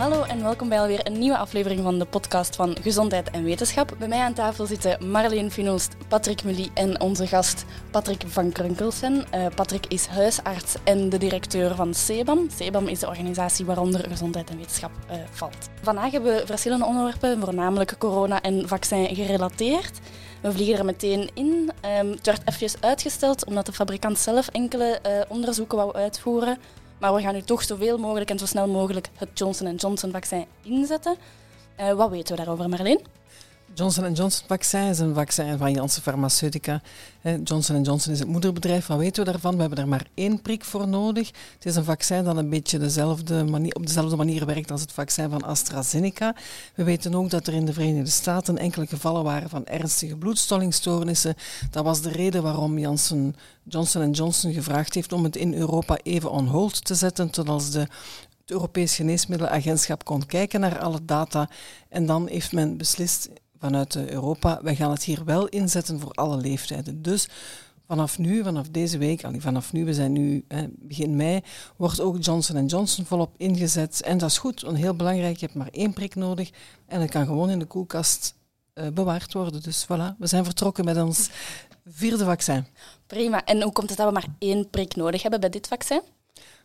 Hallo en welkom bij alweer een nieuwe aflevering van de podcast van Gezondheid en Wetenschap. Bij mij aan tafel zitten Marleen Finoost, Patrick Mully en onze gast Patrick van Krunkelsen. Uh, Patrick is huisarts en de directeur van CEBAM. CEBAM is de organisatie waaronder gezondheid en wetenschap uh, valt. Vandaag hebben we verschillende onderwerpen, voornamelijk corona en vaccin gerelateerd. We vliegen er meteen in. Um, het werd even uitgesteld omdat de fabrikant zelf enkele uh, onderzoeken wou uitvoeren. Maar we gaan nu toch zoveel mogelijk en zo snel mogelijk het Johnson Johnson vaccin inzetten. Uh, wat weten we daarover, Marleen? Johnson Johnson vaccin is een vaccin van Janssen Pharmaceutica. Johnson Johnson is het moederbedrijf. Wat weten we daarvan? We hebben er maar één prik voor nodig. Het is een vaccin dat een beetje dezelfde op dezelfde manier werkt als het vaccin van AstraZeneca. We weten ook dat er in de Verenigde Staten enkele gevallen waren van ernstige bloedstollingstoornissen. Dat was de reden waarom Janssen Johnson Johnson gevraagd heeft om het in Europa even on hold te zetten, totdat de het Europees Geneesmiddelenagentschap kon kijken naar alle data. En dan heeft men beslist vanuit Europa, wij gaan het hier wel inzetten voor alle leeftijden. Dus vanaf nu, vanaf deze week, vanaf nu, we zijn nu begin mei, wordt ook Johnson Johnson volop ingezet. En dat is goed, want heel belangrijk, je hebt maar één prik nodig en het kan gewoon in de koelkast uh, bewaard worden. Dus voilà, we zijn vertrokken met ons vierde vaccin. Prima. En hoe komt het dat we maar één prik nodig hebben bij dit vaccin?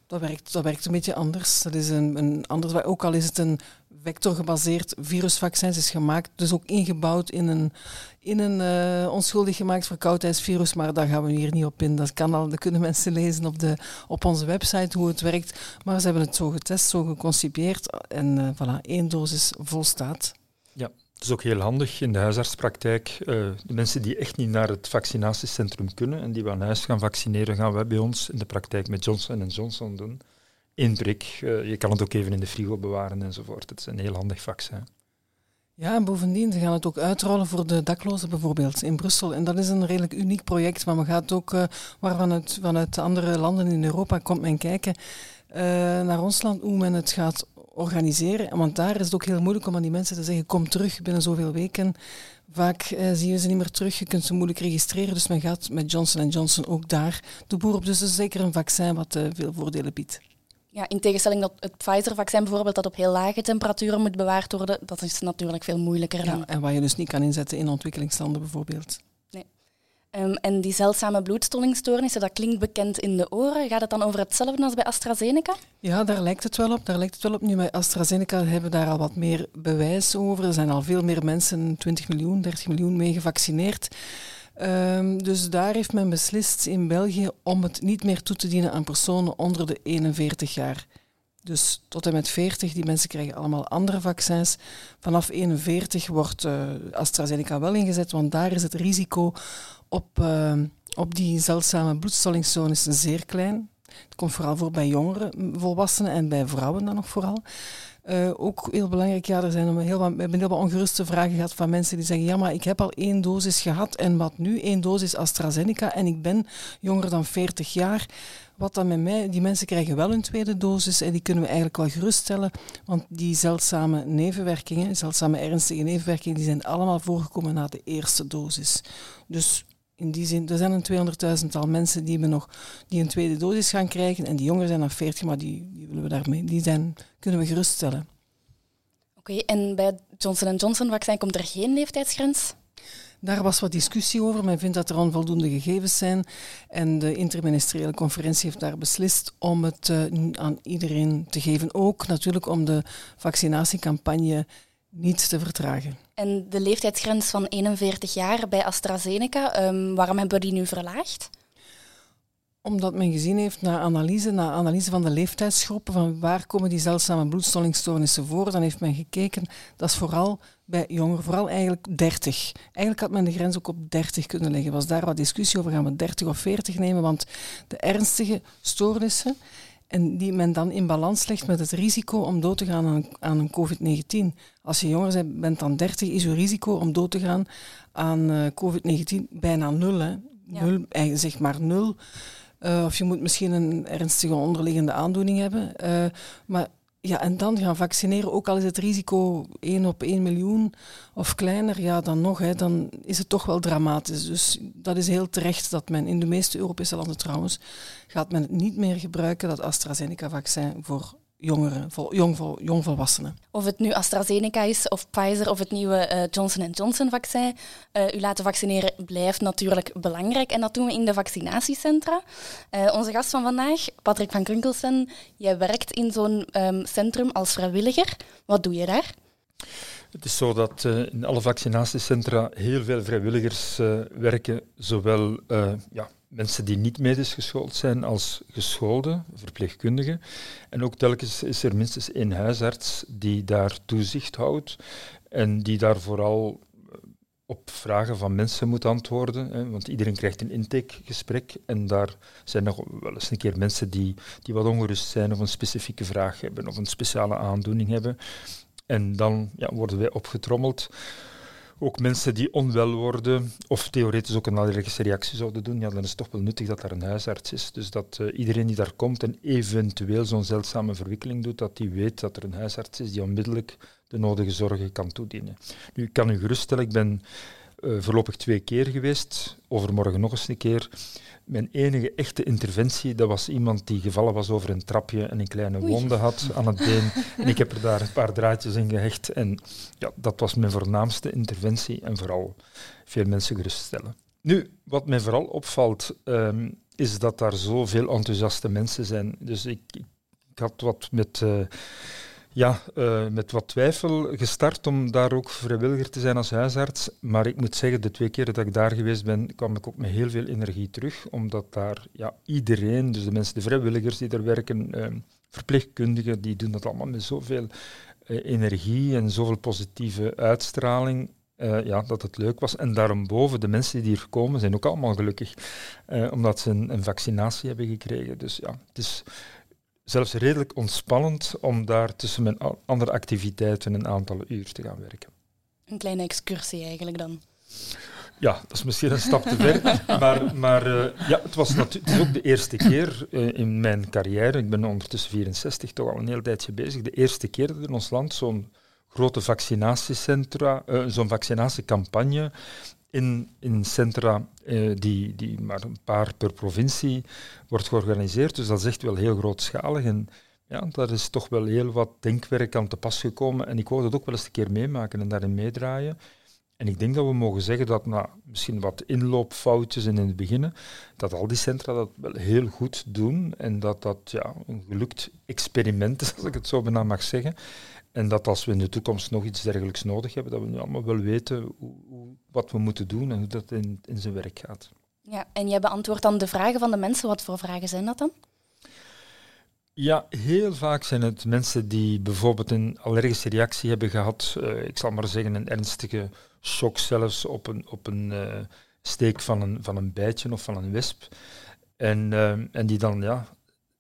Dat werkt, dat werkt een beetje anders. Dat is een, een anders, ook al is het een vectorgebaseerd virusvaccin, is gemaakt, dus ook ingebouwd in een, in een uh, onschuldig gemaakt verkoudheidsvirus, maar daar gaan we hier niet op in. Dat, kan al, dat kunnen mensen lezen op, de, op onze website hoe het werkt. Maar ze hebben het zo getest, zo geconcipieerd en uh, voilà, één dosis volstaat. Ja, het is ook heel handig in de huisartspraktijk. Uh, de mensen die echt niet naar het vaccinatiecentrum kunnen en die we aan huis gaan vaccineren, gaan wij bij ons in de praktijk met Johnson Johnson doen. Eén prik, uh, je kan het ook even in de frigo bewaren enzovoort. Het is een heel handig vaccin. Ja, en bovendien, ze gaan het ook uitrollen voor de daklozen bijvoorbeeld in Brussel. En dat is een redelijk uniek project, maar we gaan het ook, uh, waar vanuit, andere landen in Europa komt men kijken uh, naar ons land, hoe men het gaat organiseren. Want daar is het ook heel moeilijk om aan die mensen te zeggen, kom terug binnen zoveel weken. Vaak uh, zie je ze niet meer terug, je kunt ze moeilijk registreren. Dus men gaat met Johnson Johnson ook daar de boer op. Dus is zeker een vaccin wat veel voordelen biedt. Ja, in tegenstelling tot het Pfizer-vaccin bijvoorbeeld, dat op heel lage temperaturen moet bewaard worden, dat is natuurlijk veel moeilijker. Ja, dan. en wat je dus niet kan inzetten in ontwikkelingslanden bijvoorbeeld. Nee. Um, en die zeldzame bloedstollingstoornissen, dat klinkt bekend in de oren. Gaat het dan over hetzelfde als bij AstraZeneca? Ja, daar lijkt het wel op. Daar lijkt het wel op. Nu bij AstraZeneca hebben we daar al wat meer bewijs over. Er zijn al veel meer mensen, 20 miljoen, 30 miljoen, mee gevaccineerd. Um, dus daar heeft men beslist in België om het niet meer toe te dienen aan personen onder de 41 jaar. Dus tot en met 40, die mensen krijgen allemaal andere vaccins. Vanaf 41 wordt uh, AstraZeneca wel ingezet, want daar is het risico op, uh, op die zeldzame bloedstollingstoornis zeer klein. Het komt vooral voor bij jongeren, volwassenen en bij vrouwen dan nog vooral. Uh, ook heel belangrijk, ja, er zijn heel wat, we hebben heel wat ongeruste vragen gehad van mensen die zeggen, ja, maar ik heb al één dosis gehad en wat nu? Eén dosis AstraZeneca en ik ben jonger dan 40 jaar. Wat dan met mij, die mensen krijgen wel een tweede dosis en die kunnen we eigenlijk wel geruststellen, want die zeldzame nevenwerkingen, zeldzame ernstige nevenwerkingen, die zijn allemaal voorgekomen na de eerste dosis. Dus in die zin, er zijn een 200.000 mensen die, we nog, die een tweede dosis gaan krijgen. En die jongeren zijn dan 40, maar die, die, willen we daarmee, die zijn, kunnen we geruststellen. Oké, okay, en bij Johnson Johnson vaccin komt er geen leeftijdsgrens? Daar was wat discussie over. Men vindt dat er onvoldoende gegevens zijn. En de interministeriële conferentie heeft daar beslist om het uh, aan iedereen te geven. Ook natuurlijk om de vaccinatiecampagne niet te vertragen. En de leeftijdsgrens van 41 jaar bij AstraZeneca, um, waarom hebben we die nu verlaagd? Omdat men gezien heeft na analyse, na analyse van de leeftijdsgroepen, van waar komen die zeldzame bloedstollingstoornissen voor, dan heeft men gekeken, dat is vooral bij jongeren, vooral eigenlijk 30. Eigenlijk had men de grens ook op 30 kunnen leggen. was daar wat discussie over, gaan we 30 of 40 nemen, want de ernstige stoornissen, en die men dan in balans legt met het risico om dood te gaan aan, aan een COVID-19. Als je jonger bent dan 30, is je risico om dood te gaan aan uh, COVID-19 bijna nul. Hè. nul ja. zeg maar nul. Uh, of je moet misschien een ernstige onderliggende aandoening hebben. Uh, maar ja, en dan gaan vaccineren, ook al is het risico 1 op 1 miljoen of kleiner, ja, dan nog, hè, dan is het toch wel dramatisch. Dus dat is heel terecht dat men in de meeste Europese landen trouwens, gaat men het niet meer gebruiken, dat AstraZeneca-vaccin voor jongeren, vol, jong, vol, jongvolwassenen. Of het nu AstraZeneca is of Pfizer of het nieuwe uh, Johnson Johnson-vaccin, uh, u laten vaccineren blijft natuurlijk belangrijk. En dat doen we in de vaccinatiecentra. Uh, onze gast van vandaag, Patrick van Krunkelsen, jij werkt in zo'n um, centrum als vrijwilliger. Wat doe je daar? Het is zo dat uh, in alle vaccinatiecentra heel veel vrijwilligers uh, werken, zowel uh, ja, mensen die niet medisch geschoold zijn als geschoolde verpleegkundigen. En ook telkens is er minstens één huisarts die daar toezicht houdt en die daar vooral op vragen van mensen moet antwoorden. Hè, want iedereen krijgt een intakegesprek en daar zijn nog wel eens een keer mensen die, die wat ongerust zijn of een specifieke vraag hebben of een speciale aandoening hebben. En dan ja, worden wij opgetrommeld. Ook mensen die onwel worden of theoretisch ook een allergische reactie zouden doen, ja, dan is het toch wel nuttig dat daar een huisarts is. Dus dat uh, iedereen die daar komt en eventueel zo'n zeldzame verwikkeling doet, dat die weet dat er een huisarts is die onmiddellijk de nodige zorgen kan toedienen. Nu, ik kan u geruststellen, ik ben uh, voorlopig twee keer geweest, overmorgen nog eens een keer. Mijn enige echte interventie, dat was iemand die gevallen was over een trapje en een kleine Oei. wonde had aan het been. en ik heb er daar een paar draadjes in gehecht. En ja, dat was mijn voornaamste interventie en vooral veel mensen geruststellen. Nu, wat mij vooral opvalt, um, is dat daar zoveel enthousiaste mensen zijn. Dus ik, ik had wat met... Uh, ja, uh, met wat twijfel gestart om daar ook vrijwilliger te zijn als huisarts. Maar ik moet zeggen, de twee keren dat ik daar geweest ben, kwam ik ook met heel veel energie terug. Omdat daar ja, iedereen, dus de mensen, de vrijwilligers die daar werken, uh, verpleegkundigen, die doen dat allemaal met zoveel uh, energie en zoveel positieve uitstraling. ja, dat het leuk was. En daarboven, de mensen die hier komen, zijn ook allemaal gelukkig. omdat ze een vaccinatie hebben gekregen. Dus ja, het is zelfs redelijk ontspannend om daar tussen mijn andere activiteiten een aantal uur te gaan werken. Een kleine excursie eigenlijk dan. Ja, dat is misschien een stap te ver. maar maar uh, ja, het, was het is ook de eerste keer uh, in mijn carrière, ik ben ondertussen 64, toch al een heel tijdje bezig, de eerste keer dat in ons land zo'n grote vaccinatiecentra, uh, zo'n vaccinatiecampagne in, in centra uh, die, die maar een paar per provincie wordt georganiseerd. Dus dat is echt wel heel grootschalig. En ja, daar is toch wel heel wat denkwerk aan te pas gekomen. En ik wou dat ook wel eens een keer meemaken en daarin meedraaien. En ik denk dat we mogen zeggen dat na misschien wat inloopfoutjes in het begin, dat al die centra dat wel heel goed doen en dat dat ja, een gelukt experiment is, als ik het zo bijna mag zeggen. En dat als we in de toekomst nog iets dergelijks nodig hebben, dat we nu allemaal wel weten hoe, wat we moeten doen en hoe dat in, in zijn werk gaat. Ja, en jij beantwoordt dan de vragen van de mensen. Wat voor vragen zijn dat dan? Ja, heel vaak zijn het mensen die bijvoorbeeld een allergische reactie hebben gehad. Uh, ik zal maar zeggen een ernstige shock zelfs op een, op een uh, steek van een, van een bijtje of van een wesp. En, uh, en die dan ja,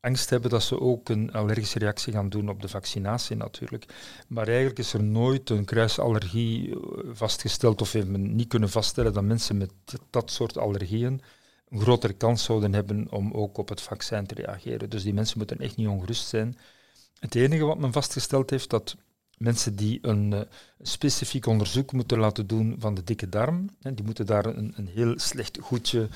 angst hebben dat ze ook een allergische reactie gaan doen op de vaccinatie natuurlijk. Maar eigenlijk is er nooit een kruisallergie eh, vastgesteld of heeft men niet kunnen vaststellen dat mensen met dat soort allergieën een grotere kans zouden hebben om ook op het vaccin te reageren. Dus die mensen moeten echt niet ongerust zijn. Het enige wat men vastgesteld heeft, dat mensen die een uh, specifiek onderzoek moeten laten doen van de dikke darm. Hè, die moeten daar een, een heel slecht goedje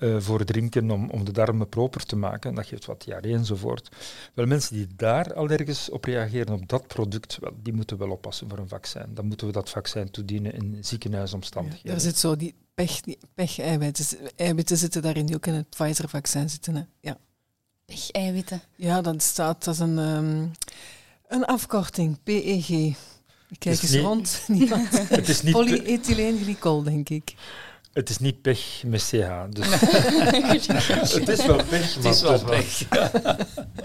uh, voor drinken om, om de darmen proper te maken. Dat geeft wat diarree enzovoort. Wel, mensen die daar allergisch op reageren, op dat product, wel, die moeten wel oppassen voor een vaccin. Dan moeten we dat vaccin toedienen in ziekenhuisomstandigheden. Ja, er zit zo die pech, pech-eiwitten eiwitten zitten daarin, die ook in het Pfizer-vaccin zitten. Hè. Ja. Pech-eiwitten? Ja, dan staat als een... Um, een afkorting, PEG. Ik kijk eens rond. Niemand. Het is niet Polyethylenglycol, denk ik. Het is niet pech met CH. Dus het is wel pech. Het is wel pech.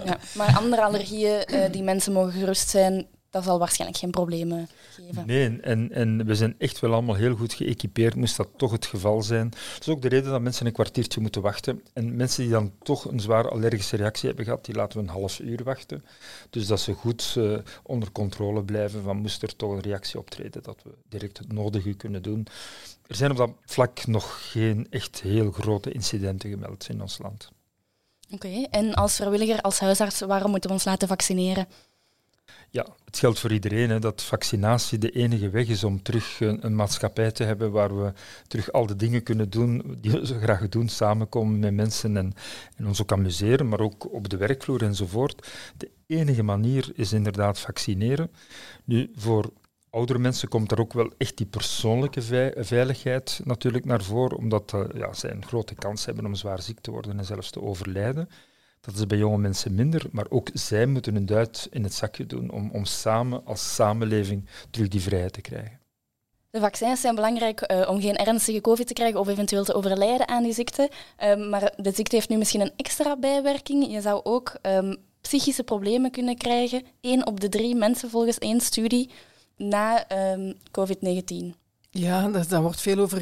ja, maar andere allergieën uh, die mensen mogen gerust zijn, dat zal waarschijnlijk geen problemen geven. Nee, en, en we zijn echt wel allemaal heel goed geëquipeerd, moest dat toch het geval zijn. Dat is ook de reden dat mensen een kwartiertje moeten wachten. En mensen die dan toch een zware allergische reactie hebben gehad, die laten we een half uur wachten. Dus dat ze goed uh, onder controle blijven van moest er toch een reactie optreden, dat we direct het nodige kunnen doen. Er zijn op dat vlak nog geen echt heel grote incidenten gemeld in ons land. Oké, okay. en als vrijwilliger, als huisarts, waarom moeten we ons laten vaccineren? Ja, het geldt voor iedereen hè, dat vaccinatie de enige weg is om terug een, maatschappij te hebben waar we terug al de dingen kunnen doen die we zo graag doen, samenkomen met mensen en, en ons ook amuseren, maar ook op de werkvloer enzovoort. De enige manier is inderdaad vaccineren. Nu, voor oudere mensen komt er ook wel echt die persoonlijke veiligheid natuurlijk naar voren, omdat uh, ja, zij een grote kans hebben om zwaar ziek te worden en zelfs te overlijden. Dat is bij jonge mensen minder, maar ook zij moeten hun duit in het zakje doen om, om samen als samenleving terug die vrijheid te krijgen. De vaccins zijn belangrijk uh, om geen ernstige COVID te krijgen of eventueel te overlijden aan die ziekte. Um, maar de ziekte heeft nu misschien een extra bijwerking. Je zou ook um, psychische problemen kunnen krijgen. Eén op de drie mensen volgens één studie na um, COVID-19. Ja, daar, wordt veel over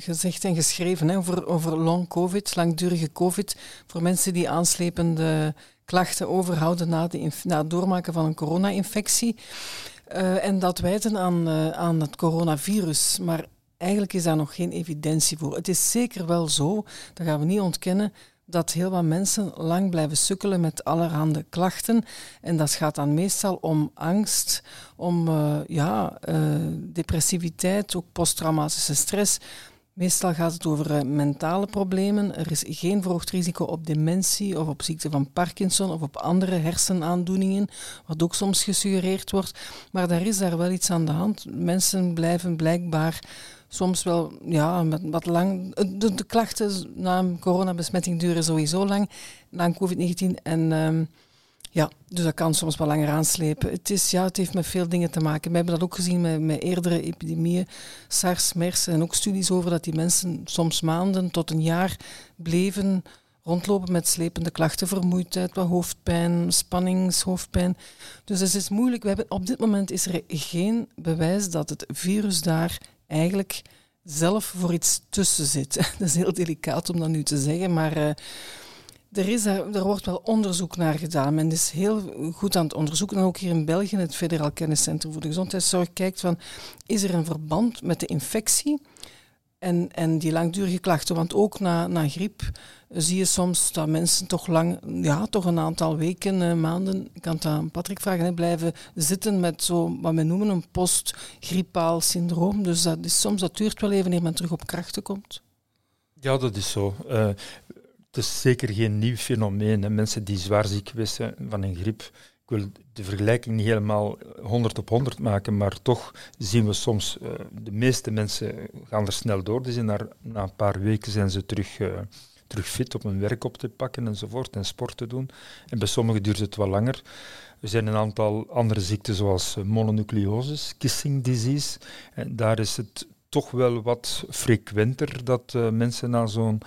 gezegd en geschreven. Hè, over, over long COVID, langdurige COVID. Voor mensen die aanslepende klachten overhouden na, de na het doormaken van een corona-infectie. Uh, en dat wijten aan, uh, aan het coronavirus. Maar eigenlijk is daar nog geen evidentie voor. Het is zeker wel zo, dat gaan we niet ontkennen, dat heel wat mensen lang blijven sukkelen met allerhande klachten. En dat gaat dan meestal om angst, om uh, ja, uh, depressiviteit, ook posttraumatische stress. Meestal gaat het over uh, mentale problemen. Er is geen verhoogd risico op dementie of op ziekte van Parkinson of op andere hersenaandoeningen, wat ook soms gesuggereerd wordt. Maar daar is daar wel iets aan de hand. Mensen blijven blijkbaar soms wel ja, wat lang. De, de klachten na een coronabesmetting duren sowieso lang, na een COVID-19. En um, ja, dus dat kan soms wel langer aanslepen. Het, is, ja, het heeft met veel dingen te maken. We hebben dat ook gezien met, met eerdere epidemieën, SARS, MERS, en ook studies over dat die mensen soms maanden tot een jaar bleven rondlopen met slepende klachten, vermoeidheid, wat hoofdpijn, spanningshoofdpijn. Dus het is moeilijk. We hebben, op dit moment is er geen bewijs dat het virus daar eigenlijk zelf voor iets tussen zit. Dat is heel delicaat om dat nu te zeggen, maar uh, er, is er wordt wel onderzoek naar gedaan. Men is heel goed aan het onderzoeken. En ook hier in België, het Federaal Kenniscentrum voor de Gezondheidszorg, kijkt van, is er een verband met de infectie en, en die langdurige klachten. Want ook na, na griep zie je soms dat mensen toch lang, ja, toch een aantal weken, uh, maanden, ik kan het aan Patrick vragen, blijven zitten met zo wat we noemen een postgrippaal syndroom. Dus dat is soms, dat duurt wel even eer men terug op krachten komt. Ja, dat is zo. Uh, het is zeker geen nieuw fenomeen. Hè. Mensen die zwaar ziek zijn van een griep, wil de vergelijking niet helemaal 100 op 100 maken, maar toch zien we soms, uh, de meeste mensen gaan er snel door. Dus na, na een paar weken zijn ze terug, uh, terug fit om hun werk op te pakken enzovoort en sport te doen. En bij sommigen duurt het wat langer. Er zijn een aantal andere ziekten zoals eh, mononucleosis, kissing disease. En daar is het toch wel wat frequenter dat mensen na zo'n,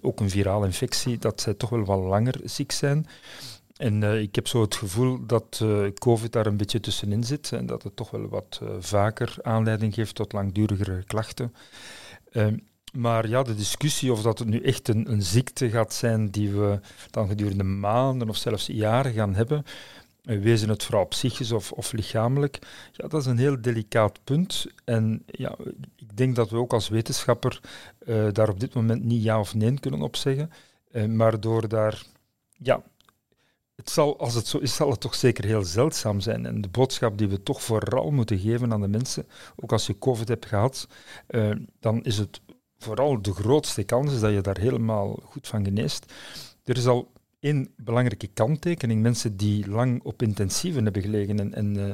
ook een virale infectie, dat zij toch wel wat langer ziek zijn. En uh, ik heb zo het gevoel dat uh, COVID daar een beetje tussenin zit en dat het toch wel wat uh, vaker aanleiding geeft tot langdurigere klachten. Ehm, maar ja, de discussie of dat het nu echt een, een, ziekte gaat zijn die we dan gedurende maanden of zelfs jaren gaan hebben, wezen het vooral psychisch of, of lichamelijk, ja, dat is een heel delicaat punt. En ja, ik denk dat we ook als wetenschapper daar op dit moment niet ja of nee kunnen op zeggen. maar door daar ja, het zal, als het zo is, zal het toch zeker heel zeldzaam zijn. En de boodschap die we toch vooral moeten geven aan de mensen, ook als je COVID hebt gehad, uh, dan is het vooral de grootste kans dat je daar helemaal goed van geneest. Er is al één belangrijke kanttekening. Mensen die lang op intensieven hebben gelegen en, en, uh,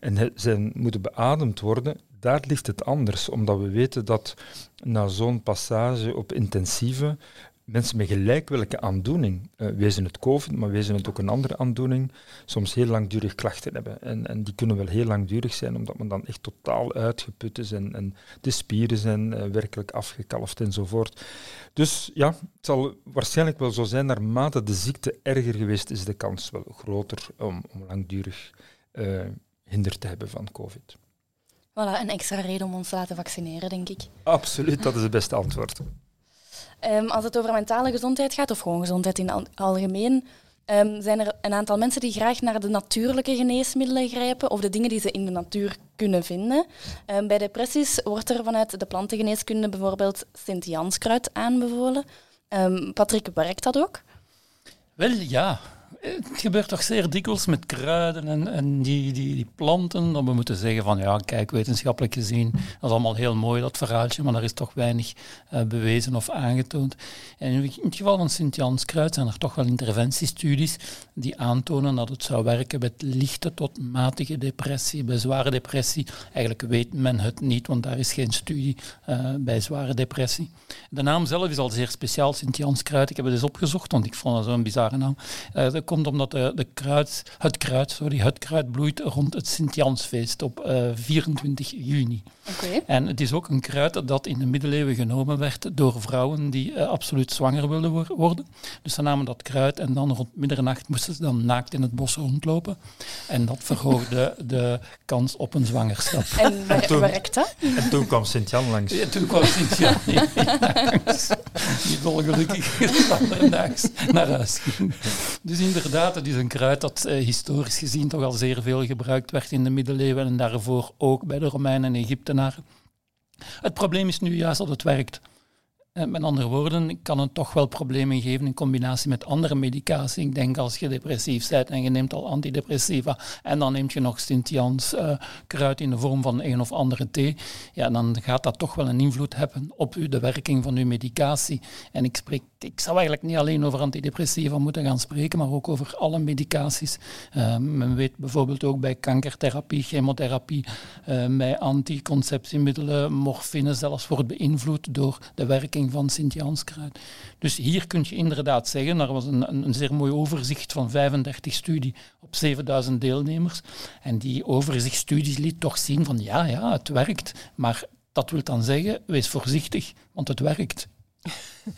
en zijn moeten beademd worden, daar ligt het anders. Omdat we weten dat na zo'n passage op intensieve mensen met gelijk welke aandoening, uh, wezen het COVID, maar wezen het ook een andere aandoening, soms heel langdurig klachten hebben. En, en die kunnen wel heel langdurig zijn, omdat men dan echt totaal uitgeput is en, en de spieren zijn uh, werkelijk afgekalfd enzovoort. Dus ja, het zal waarschijnlijk wel zo zijn, naarmate de ziekte erger geweest is, de kans wel groter om, om langdurig uh, hinder te hebben van COVID. Voilà, een extra reden om ons te laten vaccineren, denk ik. Absoluut, dat is het beste antwoord. Um, als het over mentale gezondheid gaat, of gewoon gezondheid in het algemeen, um, zijn er een aantal mensen die graag naar de natuurlijke geneesmiddelen grijpen of de dingen die ze in de natuur kunnen vinden. Um, bij depressies wordt er vanuit de plantengeneeskunde bijvoorbeeld Sint-Janskruid aanbevolen. Patrick, werkt dat ook? Wel ja, Het gebeurt toch zeer dikwijls met kruiden en, en die, die, die planten, dat we moeten zeggen van ja, kijk, wetenschappelijk gezien, dat is allemaal heel mooi, dat verhaaltje, maar daar is toch weinig uh, bewezen of aangetoond. En in het geval van Sint-Jans kruid zijn er toch wel interventiestudies die aantonen dat het zou werken bij lichte tot matige depressie, bij zware depressie. Eigenlijk weet men het niet, want daar is geen studie uh, bij zware depressie. De naam zelf is al zeer speciaal, Sint-Jans kruid. Ik heb het eens opgezocht, want ik vond dat zo'n bizarre naam. Dat komt omdat de, de kruid, het kruid, sorry, het kruid bloeit rond het Sint-Jansfeest op uh, 24 juni. Okay. En het is ook een kruid dat in de middeleeuwen genomen werd door vrouwen die uh, absoluut zwanger wilden worden. Dus ze namen dat kruid en dan rond middernacht moesten ze dan naakt in het bos rondlopen. En dat verhoogde de kans op een zwangerschap. En, en toen, werkt dat? En toen kwam Sint-Jan langs. Ja, toen kwam Sint-Jan langs. Die dolgelukkig naar huis ging. Dus inderdaad, het is een kruid dat uh, historisch gezien toch al zeer veel gebruikt werd in de middeleeuwen en daarvoor ook bij de Romeinen en Egyptenaren. Het probleem is nu juist dat het werkt. Uh, met andere woorden, kan het toch wel problemen geven in combinatie met andere medicatie. Ik denk als je depressief bent en je neemt al antidepressiva en dan neemt je nog Sint-Jans uh, kruid in de vorm van een of andere thee, ja, dan gaat dat toch wel een invloed hebben op de werking van uw medicatie. En ik, spreek, ik zou eigenlijk niet alleen over antidepressiva moeten gaan spreken, maar ook over alle medicaties. Uh, men weet bijvoorbeeld ook bij kankertherapie, chemotherapie, bij anticonceptiemiddelen, morfine zelfs wordt beïnvloed door de werking van Sint-Janskruid. Dus hier kun je inderdaad zeggen, er was een, een zeer mooi overzicht van 35 studies op 7000 deelnemers. En die overzichtsstudies liet toch zien van ja, ja, het werkt. Maar dat wil dan zeggen, wees voorzichtig, want het werkt.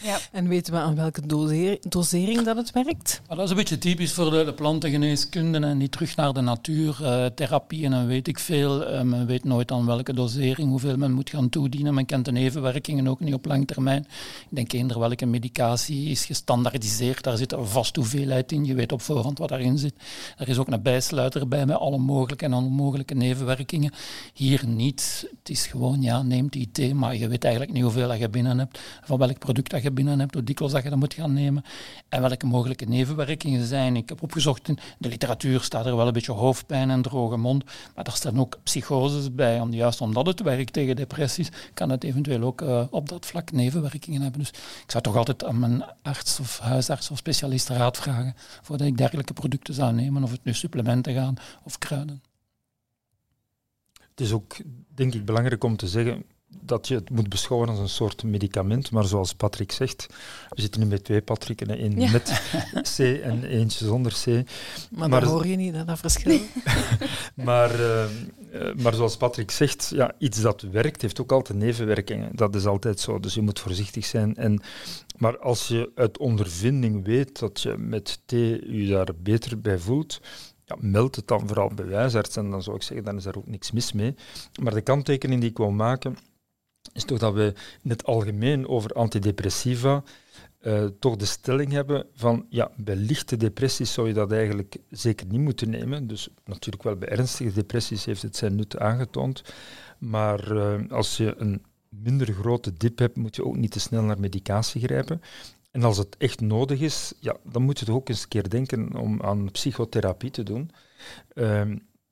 Ja. En weten we aan welke dosering dat het werkt? Maar dat is een beetje typisch voor de, de plantengeneeskunde en die terug naar de natuur, uh, therapieën en weet ik veel. Uh, men weet nooit aan welke dosering, hoeveel men moet gaan toedienen. Men kent de nevenwerkingen ook niet op lang termijn. Ik denk eender welke medicatie is gestandaardiseerd. Daar zit een vaste hoeveelheid in. Je weet op voorhand wat daarin zit. Er is ook een bijsluiter bij met alle mogelijke en onmogelijke nevenwerkingen. Hier niet. Het is gewoon, ja, neem die thee, maar je weet eigenlijk niet hoeveel dat je binnen hebt, van welk product dat je binnen hebt, hoe dikwijls dat je dat moet gaan nemen en welke mogelijke nevenwerkingen zijn. Ik heb opgezocht, in de literatuur staat er wel een beetje hoofdpijn en droge mond, maar daar staan ook psychoses bij. Om, juist omdat het werkt tegen depressies, kan het eventueel ook uh, op dat vlak nevenwerkingen hebben. Dus ik zou toch altijd aan mijn arts of huisarts of specialist raad vragen voordat ik dergelijke producten zou nemen, of het nu supplementen gaan of kruiden. Het is ook, denk ik, belangrijk om te zeggen, dat je het moet beschouwen als een soort medicament, maar zoals Patrick zegt, we zitten nu met twee Patricken, één ja. met C en eentje zonder C. Maar, maar dan hoor je niet dat, dat verschil. maar, uh, maar zoals Patrick zegt, ja, iets dat werkt, heeft ook altijd nevenwerkingen. Dat is altijd zo, dus je moet voorzichtig zijn. En, maar als je uit ondervinding weet dat je met thee je daar beter bij voelt, ja, meld het dan vooral bij wijsarts en dan zou ik zeggen, dan is daar ook niks mis mee. Maar de kanttekening die ik wil maken, is toch dat we in het algemeen over antidepressiva uh, toch de stelling hebben van ja, bij lichte depressies zou je dat eigenlijk zeker niet moeten nemen. Dus natuurlijk wel bij ernstige depressies heeft het zijn nut aangetoond. Maar uh, als je een minder grote dip hebt, moet je ook niet te snel naar medicatie grijpen. En als het echt nodig is, ja, dan moet je toch ook eens een keer denken om aan psychotherapie te doen. Uh,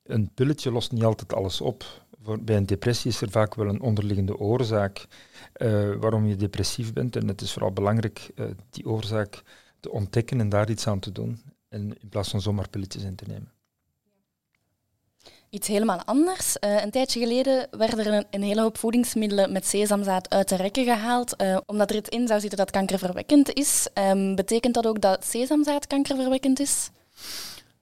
een pilletje lost niet altijd alles op bij een depressie is er vaak wel een onderliggende oorzaak uh, waarom je depressief bent. En het is vooral belangrijk uh, die oorzaak te ontdekken en daar iets aan te doen. En in plaats van zomaar pilletjes in te nemen. Iets helemaal anders. Uh, een tijdje geleden werden er een, een, hele hoop voedingsmiddelen met sesamzaad uit de rekken gehaald, omdat er iets in zou zitten dat kankerverwekkend is. Um, betekent dat ook dat sesamzaad kankerverwekkend is?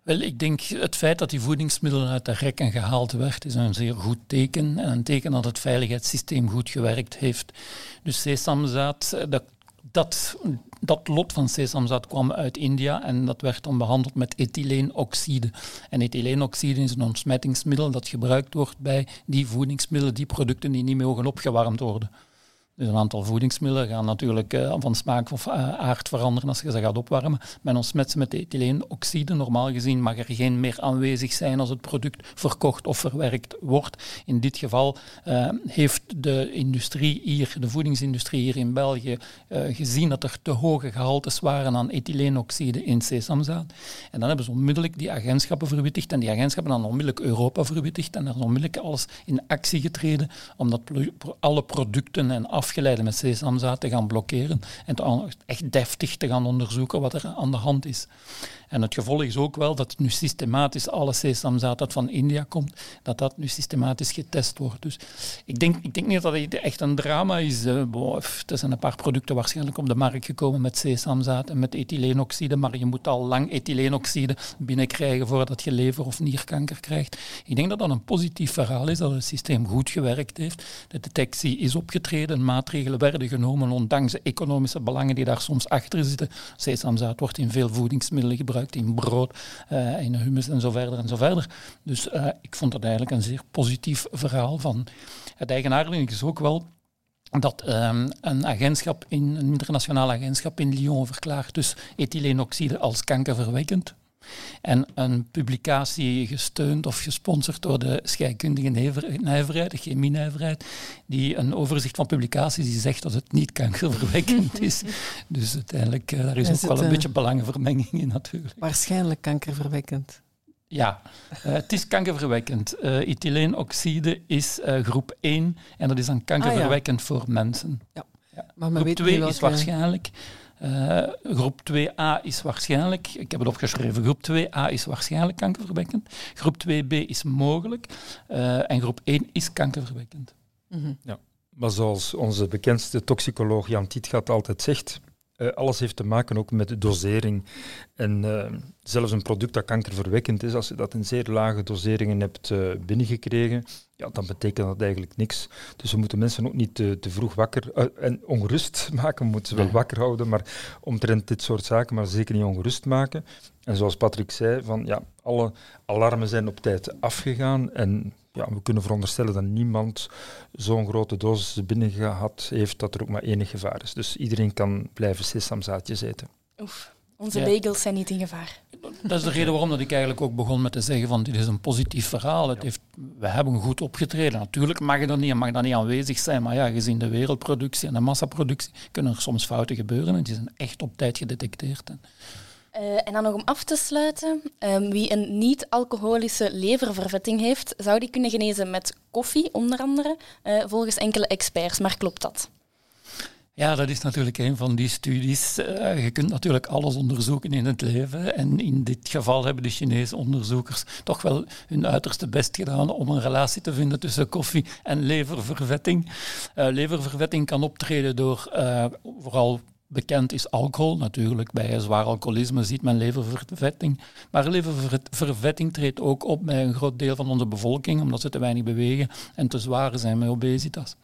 Wel, ik denk het feit dat die voedingsmiddelen uit de rekken gehaald werd, is een zeer goed teken. En een teken dat het veiligheidssysteem goed gewerkt heeft. Dus sesamzaad, eh, dat, dat, lot van sesamzaad kwam uit India en dat werd dan behandeld met ethyleenoxide. En ethyleenoxide is een ontsmettingsmiddel dat gebruikt wordt bij die voedingsmiddelen, die producten die niet mogen opgewarmd worden. Dus een aantal voedingsmiddelen gaan natuurlijk uh, van smaak of uh, aard veranderen als je ze gaat opwarmen. Men ontsmet ze met ethyleenoxide. Normaal gezien mag er geen meer aanwezig zijn als het product verkocht of verwerkt wordt. In dit geval uh, heeft de industrie hier, de voedingsindustrie hier in België, gezien dat er te hoge gehaltes waren aan ethyleenoxide in sesamzaad. En dan hebben ze onmiddellijk die agentschappen verwittigd en die agentschappen dan onmiddellijk Europa verwittigd en is onmiddellijk alles in actie getreden om dat alle producten en afgeleiden met sesamzaad te gaan blokkeren en echt deftig te gaan onderzoeken wat er aan de hand is. En het gevolg is ook wel dat nu systematisch alle sesamzaad dat van India komt, dat dat nu systematisch getest wordt. Dus ik denk, ik denk niet dat het echt een drama is. Er zijn een paar producten waarschijnlijk op de markt gekomen met sesamzaad en met ethyleenoxide, maar je moet al lang ethyleenoxide binnenkrijgen voordat je lever- of nierkanker krijgt. Ik denk dat dat een positief verhaal is, dat het systeem goed gewerkt heeft. De detectie is opgetreden, maatregelen werden genomen, ondanks de economische belangen die daar soms achter zitten. Sesamzaad wordt in veel voedingsmiddelen gebruikt in brood, uh, in hummus en zo verder en zo verder. Dus uh, ik vond dat eigenlijk een zeer positief verhaal van. Het eigenaardige is ook wel dat um, een agentschap, in, een internationaal agentschap in Lyon verklaart dus ethyleenoxide als kankerverwekkend. En een publicatie gesteund of gesponsord door de scheikundige nijverheid, de chemie-nijverheid, die een overzicht van publicaties die zegt dat het niet kankerverwekkend is. dus uiteindelijk, uh, daar is, ook wel een uh, beetje belangenvermenging in natuurlijk. Waarschijnlijk kankerverwekkend. Ja, uh, het is kankerverwekkend. Uh, ethyleenoxide is groep 1 en dat is dan kankerverwekkend ah, ja. voor mensen. Ja. ja. Maar groep 2 is waarschijnlijk uh, groep 2a is waarschijnlijk, ik heb het opgeschreven, groep 2a is waarschijnlijk kankerverwekkend, groep 2b is mogelijk uh, en groep 1 is kankerverwekkend. Mm -hmm. Ja, maar zoals onze bekendste toxicoloog Jan Tietgat altijd zegt, uh, alles heeft te maken ook met de dosering. En zelfs een product dat kankerverwekkend is, als je dat in zeer lage doseringen hebt binnengekregen, ja, dan betekent dat eigenlijk niks. Dus we moeten mensen ook niet te, te vroeg wakker en ongerust maken. We moeten ze wel wakker houden, maar omtrent dit soort zaken, maar zeker niet ongerust maken. En zoals Patrick zei, van, ja, alle alarmen zijn op tijd afgegaan en ja, we kunnen veronderstellen dat niemand zo'n grote dosis binnen gehad heeft dat er ook maar enig gevaar is. Dus iedereen kan blijven sesamzaadjes eten. Oef. Onze legals zijn niet in gevaar. Dat is de reden waarom dat ik eigenlijk ook begon met te zeggen van dit is een positief verhaal. Het heeft, we hebben goed opgetreden. Natuurlijk mag dat niet, mag dat niet aanwezig zijn, maar ja, gezien de wereldproductie en de massaproductie kunnen er soms fouten gebeuren en die zijn echt op tijd gedetecteerd. Uh, en dan nog om af te sluiten, um, wie een niet-alcoholische leververvetting heeft, zou die kunnen genezen met koffie, onder andere, uh, volgens enkele experts. Maar klopt dat? Ja, dat is natuurlijk een van die studies. Uh, je kunt natuurlijk alles onderzoeken in het leven. En in dit geval hebben de Chinese onderzoekers toch wel hun uiterste best gedaan om een relatie te vinden tussen koffie en leververvetting. Uh, leververvetting kan optreden door uh, vooral bekend is alcohol. Natuurlijk, bij zwaar alcoholisme ziet men leververvetting. Maar leververvetting treedt ook op bij een groot deel van onze bevolking, omdat ze te weinig bewegen en te zwaar zijn met obesitas.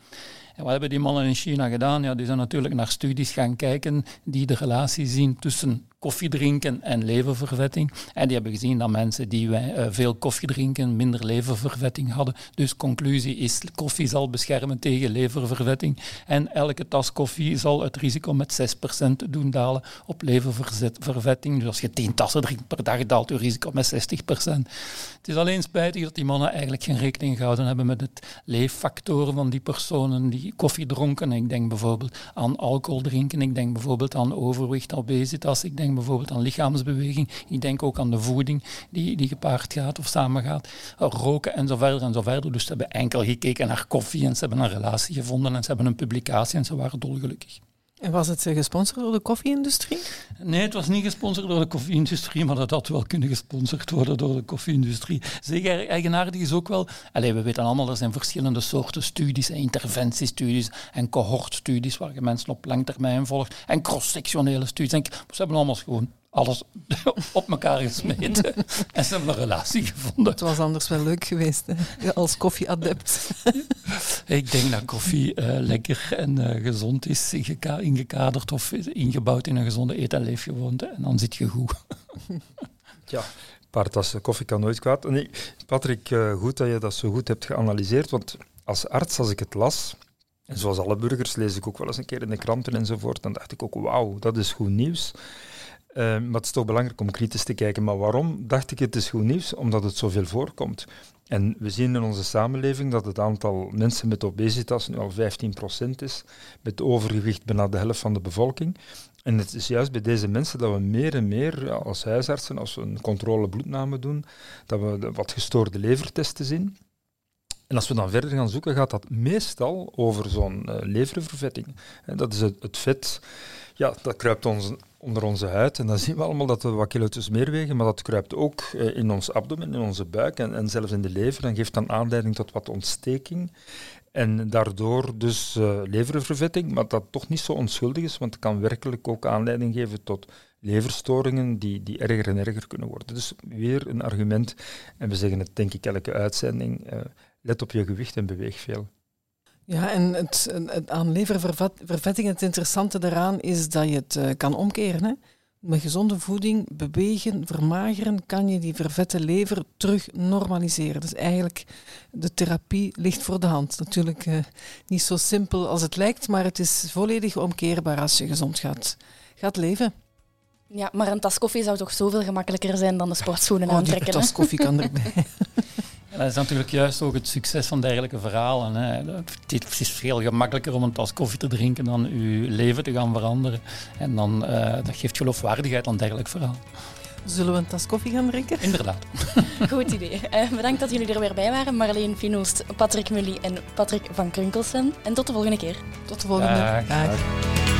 En wat hebben die mannen in China gedaan? Ja, die zijn natuurlijk naar studies gaan kijken die de relatie zien tussen koffie drinken en leververvetting. En die hebben gezien dat mensen die uh, veel koffie drinken minder leververvetting hadden. Dus conclusie is, koffie zal beschermen tegen leververvetting. En elke tas koffie zal het risico met 6% doen dalen op leververvetting. Dus als je 10 tassen drinkt per dag, daalt je risico met 60%. Het is alleen spijtig dat die mannen eigenlijk geen rekening gehouden hebben met het leeffactoren van die personen die koffie dronken. Ik denk bijvoorbeeld aan alcohol drinken, ik denk bijvoorbeeld aan overwicht, obesitas, ik denk bijvoorbeeld aan lichaamsbeweging. Ik denk ook aan de voeding die, die gepaard gaat of samengaat. Roken en zo verder en zo verder. Dus ze hebben enkel gekeken naar koffie en ze hebben een relatie gevonden en ze hebben een publicatie en ze waren dolgelukkig. En was het eh, gesponsord door de koffieindustrie? Nee, het was niet gesponsord door de koffieindustrie, maar dat had wel kunnen gesponsord worden door de koffieindustrie. Zeker eigenaardig is ook wel, allez, we weten allemaal, er zijn verschillende soorten studies, interventiestudies en cohortstudies waar je mensen op lang termijn volgt en cross-sectionele studies. En ze hebben allemaal gewoon alles op elkaar gesmeten. en ze hebben een relatie gevonden. Het was anders wel leuk geweest, hè? als koffieadept. Ik denk dat koffie uh, lekker en uh, gezond is, ingekaderd of ingebouwd in een gezonde eet- en leefgewoonte. En dan zit je goed. ja, paar tassen koffie kan nooit kwaad. Nee, Patrick, uh, goed dat je dat zo goed hebt geanalyseerd. Want als arts, als ik het las, En zoals alle burgers lees ik ook wel eens een keer in de kranten enzovoort. Dan dacht ik ook, wauw, dat is goed nieuws. Uh, maar het is toch belangrijk om kritisch te kijken. Maar waarom dacht ik het is goed nieuws? Omdat het zoveel voorkomt. En we zien in onze samenleving dat het aantal mensen met obesitas nu al 15% is, met overgewicht bijna de helft van de bevolking. En het is juist bij deze mensen dat we meer en meer als huisartsen, als we een controle bloedname doen, dat we wat gestoorde levertesten zien. En als we dan verder gaan zoeken, gaat dat meestal over zo'n uh, leververvetting. En dat is het, het, vet, ja, dat kruipt ons onder onze huid. En dan zien we allemaal dat we wat kilo's meer wegen, maar dat kruipt ook uh, in ons abdomen, in onze buik en, en zelfs in de lever. En geeft dan aanleiding tot wat ontsteking. En daardoor dus uh, leververvetting, maar dat toch niet zo onschuldig is, want het kan werkelijk ook aanleiding geven tot leverstoringen die, die erger en erger kunnen worden. Dus weer een argument, en we zeggen het denk ik elke uitzending, uh, let op je gewicht en beweeg veel. Ja, en het, het aan leververvetting, het interessante daaraan is dat je het uh, kan omkeren. Hè? Met gezonde voeding, bewegen, vermageren, kan je die vervette lever terug normaliseren. Dus eigenlijk, de therapie ligt voor de hand. Natuurlijk uh, niet zo simpel als het lijkt, maar het is volledig omkeerbaar als je gezond gaat, gaat leven. Ja, maar een tas koffie zou toch zoveel gemakkelijker zijn dan de sportschoenen oh, aantrekken? Een tas koffie kan erbij. dat is natuurlijk juist ook het succes van dergelijke verhalen. Hè. Het is veel gemakkelijker om een tas koffie te drinken dan uw leven te gaan veranderen. En dan, uh, dat geeft geloofwaardigheid aan dergelijk verhaal. Zullen we een tas koffie gaan drinken? Inderdaad. Goed idee. Uh, bedankt dat jullie er weer bij waren. Marleen Finoost, Patrick Mully en Patrick van Krunkelsen. En tot de volgende keer. Tot de volgende. Dag. Dag.